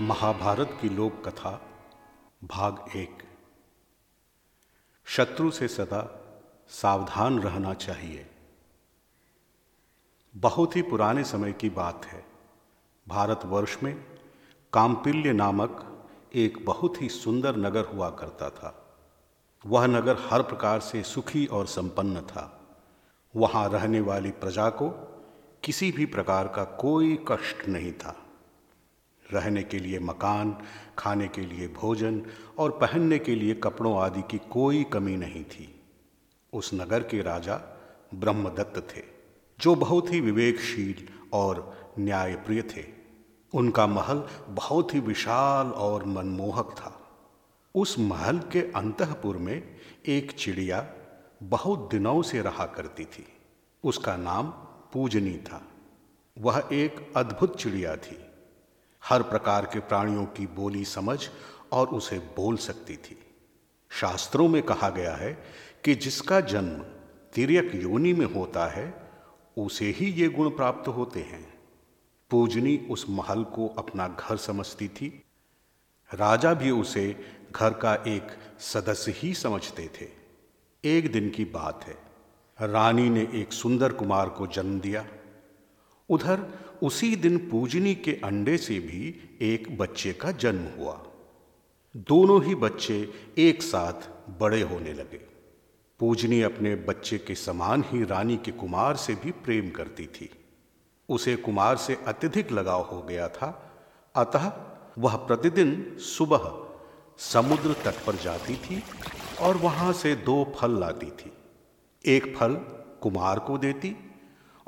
महाभारत की लोक कथा, भाग एक। शत्रु से सदा सावधान रहना चाहिए। बहुत ही पुराने समय की बात है। भारतवर्ष में काम्पिल्य नामक एक बहुत ही सुंदर नगर हुआ करता था। वह नगर हर प्रकार से सुखी और संपन्न था। वहाँ रहने वाली प्रजा को किसी भी प्रकार का कोई कष्ट नहीं था। रहने के लिए मकान, खाने के लिए भोजन और पहनने के लिए कपड़ों आदि की कोई कमी नहीं थी। उस नगर के राजा ब्रह्मदत्त थे, जो बहुत ही विवेकशील और न्यायप्रिय थे। उनका महल बहुत ही विशाल और मनमोहक था। उस महल के अंतपुर में एक चिड़िया बहुत दिनों से रहा करती थी। उसका नाम पूजनी था। वह एक अद्भुत चिड़िया थी। हर प्रकार के प्राणियों की बोली समझ और उसे बोल सकती थी। शास्त्रों में कहा गया है कि जिसका जन्म तिरक योनि में होता है, उसे ही ये गुण प्राप्त होते हैं। पूजनी उस महल को अपना घर समझती थी। राजा भी उसे घर का एक सदस्य ही समझते थे। एक दिन की बात है। रानी ने एक सुंदर कुमार को जन्म दिया। उधर उसी दिन पूजनी के अंडे से भी एक बच्चे का जन्म हुआ। दोनों ही बच्चे एक साथ बड़े होने लगे। पूजनी अपने बच्चे के समान ही रानी के कुमार से भी प्रेम करती थी। उसे कुमार से अत्यधिक लगाव हो गया था। अतः वह प्रतिदिन सुबह समुद्र तट पर जाती थी और वहाँ से दो फल लाती थी। एक फल कुमार को देती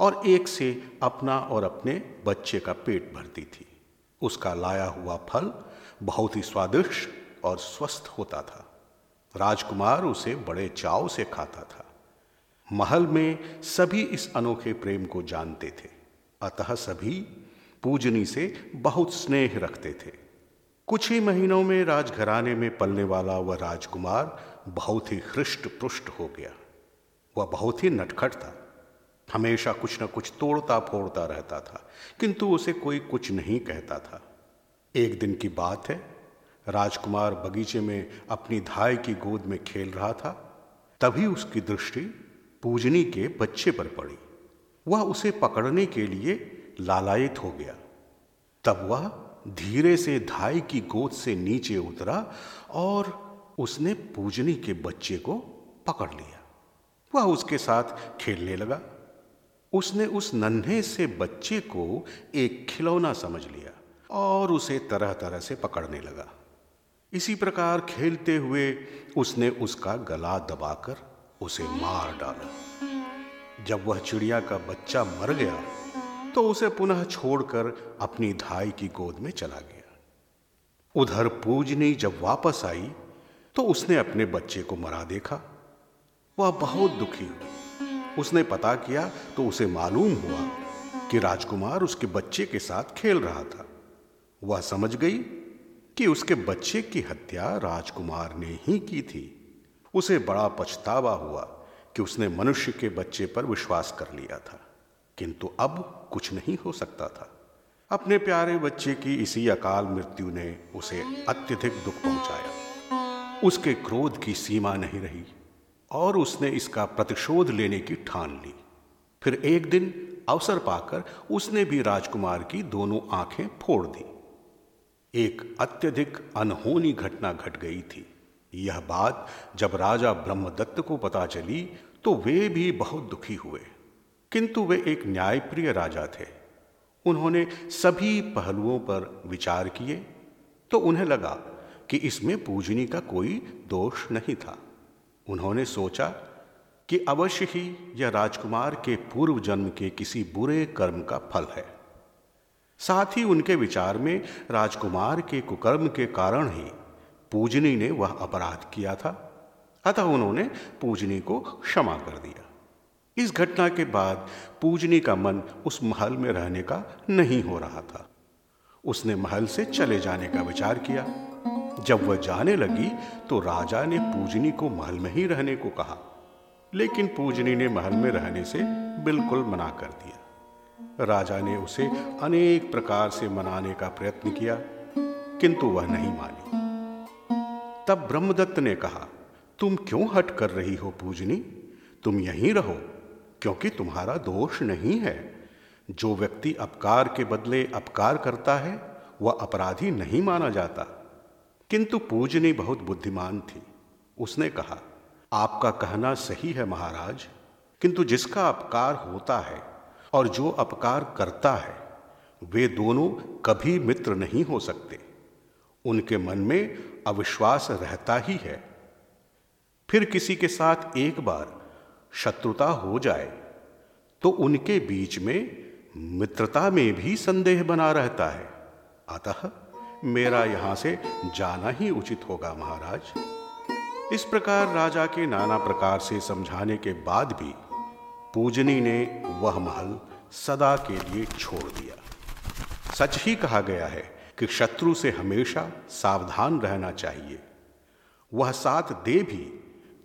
और एक से अपना और अपने बच्चे का पेट भरती थी। उसका लाया हुआ फल बहुत ही स्वादिष्ट और स्वस्थ होता था। राजकुमार उसे बड़े चाव से खाता था। महल में सभी इस अनोखे प्रेम को जानते थे। अतः सभी पूजनी से बहुत स्नेह रखते थे। कुछ ही महीनों में राजघराने में पलने वाला वह राजकुमार बहुत ही हृष्ट पुष्ट हो गया। वह बहुत ही नटखट था। हमेशा कुछ न कुछ तोड़ता फोड़ता रहता था, किंतु उसे कोई कुछ नहीं कहता था। एक दिन की बात है, राजकुमार बगीचे में अपनी धाय की गोद में खेल रहा था, तभी उसकी दृष्टि पूजनी के बच्चे पर पड़ी। वह उसे पकड़ने के लिए लालायित हो गया। तब वह धीरे से धाई की गोद से नीचे उतरा और उसने पूजनी के बच्चे को पकड़ लिया। वह उसके साथ खेलने लगा। उसने उस नन्हे से बच्चे को एक खिलौना समझ लिया और उसे तरह तरह से पकड़ने लगा। इसी प्रकार खेलते हुए उसने उसका गला दबाकर उसे मार डाला। जब वह चिड़िया का बच्चा मर गया तो उसे पुनः छोड़कर अपनी धाई की गोद में चला गया। उधर पूजनी जब वापस आई तो उसने अपने बच्चे को मरा देखा। वह बहुत दुखी हुई। उसने पता किया तो उसे मालूम हुआ कि राजकुमार उसके बच्चे के साथ खेल रहा था। वह समझ गई कि उसके बच्चे की हत्या राजकुमार ने ही की थी। उसे बड़ा पछतावा हुआ कि उसने मनुष्य के बच्चे पर विश्वास कर लिया था, किंतु अब कुछ नहीं हो सकता था। अपने प्यारे बच्चे की इसी अकाल मृत्यु ने उसे अत्यधिक दुख पहुँचाया। उसके क्रोध की सीमा नहीं रही। और उसने इसका प्रतिशोध लेने की ठान ली। फिर एक दिन अवसर पाकर उसने भी राजकुमार की दोनों आँखें फोड़ दी। एक अत्यधिक अनहोनी घटना घट गई थी। यह बात जब राजा ब्रह्मदत्त को पता चली तो वे भी बहुत दुखी हुए। किंतु वे एक न्यायप्रिय राजा थे। उन्होंने सभी पहलुओं पर विचार किए तो उन्हें लगा कि इसमें पूजनी का कोई दोष नहीं था। उन्होंने सोचा कि अवश्य ही यह राजकुमार के पूर्व जन्म के किसी बुरे कर्म का फल है। साथ ही उनके विचार में राजकुमार के कुकर्म के कारण ही पूजनी ने वह अपराध किया था, अतः उन्होंने पूजनी को क्षमा कर दिया। इस घटना के बाद पूजनी का मन उस महल में रहने का नहीं हो रहा था। उसने महल से चले जाने का विचार किया। जब वह जाने लगी तो राजा ने पूजनी को महल में ही रहने को कहा। लेकिन पूजनी ने महल में रहने से बिल्कुल मना कर दिया। राजा ने उसे अनेक प्रकार से मनाने का प्रयत्न किया, किंतु वह नहीं मानी। तब ब्रह्मदत्त ने कहा, तुम क्यों हट कर रही हो पूजनी? तुम यहीं रहो, क्योंकि तुम्हारा दोष नहीं है। जो व्यक्ति अपकार के बदले अपकार करता है, वह अपराधी नहीं माना जाता। किंतु पूजनी बहुत बुद्धिमान थी। उसने कहा, आपका कहना सही है महाराज, किंतु जिसका अपकार होता है और जो अपकार करता है, वे दोनों कभी मित्र नहीं हो सकते। उनके मन में अविश्वास रहता ही है। फिर किसी के साथ एक बार शत्रुता हो जाए तो उनके बीच में मित्रता में भी संदेह बना रहता है। अतः मेरा यहाँ से जाना ही उचित होगा, महाराज। इस प्रकार राजा के नाना प्रकार से समझाने के बाद भी पूजनी ने वह महल सदा के लिए छोड़ दिया। सच ही कहा गया है कि शत्रु से हमेशा सावधान रहना चाहिए। वह साथ दे भी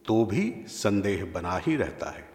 तो भी संदेह बना ही रहता है।